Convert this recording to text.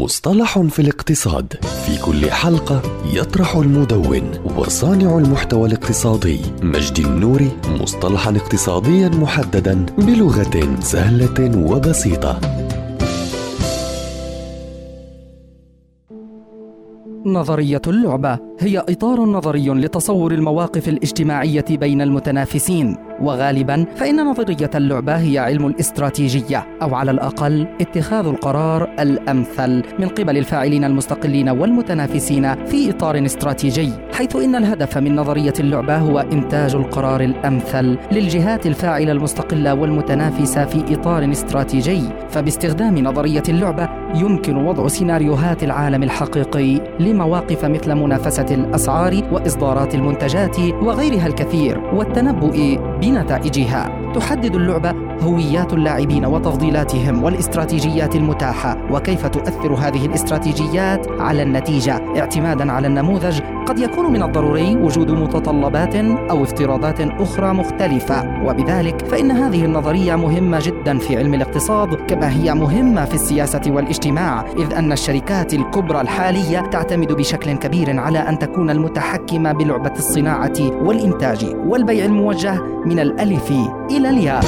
مصطلح في الاقتصاد. في كل حلقة يطرح المدون وصانع المحتوى الاقتصادي مجدي النوري مصطلحا اقتصاديا محددا بلغة سهلة وبسيطة. نظرية اللعبة هي إطار نظري لتصور المواقف الاجتماعية بين المتنافسين. وغالبا فإن نظرية اللعبة هي علم الاستراتيجية أو على الأقل اتخاذ القرار الأمثل من قبل الفاعلين المستقلين والمتنافسين في إطار استراتيجي حيث إن الهدف من نظرية اللعبة هو إنتاج القرار الأمثل للجهات الفاعلة المستقلة والمتنافسة في إطار استراتيجي. فباستخدام نظرية اللعبة يمكن وضع سيناريوهات العالم الحقيقي لمواقف مثل منافسة الأسعار وإصدارات المنتجات وغيرها الكثير والتنبؤ بنتائجها تحدد اللعبة هويات اللاعبين وتفضيلاتهم والاستراتيجيات المتاحة وكيف تؤثر هذه الاستراتيجيات على النتيجة؟ اعتمادا على النموذج قد يكون من الضروري وجود متطلبات أو افتراضات أخرى مختلفة. وبذلك فإن هذه النظرية مهمة جدا في علم الاقتصاد كما هي مهمة في السياسة والاجتماع إذ أن الشركات الكبرى الحالية تعتمد بشكل كبير على أن تكون المتحكمة بلعبة الصناعة والإنتاج والبيع الموجه من الألف. إلى الياء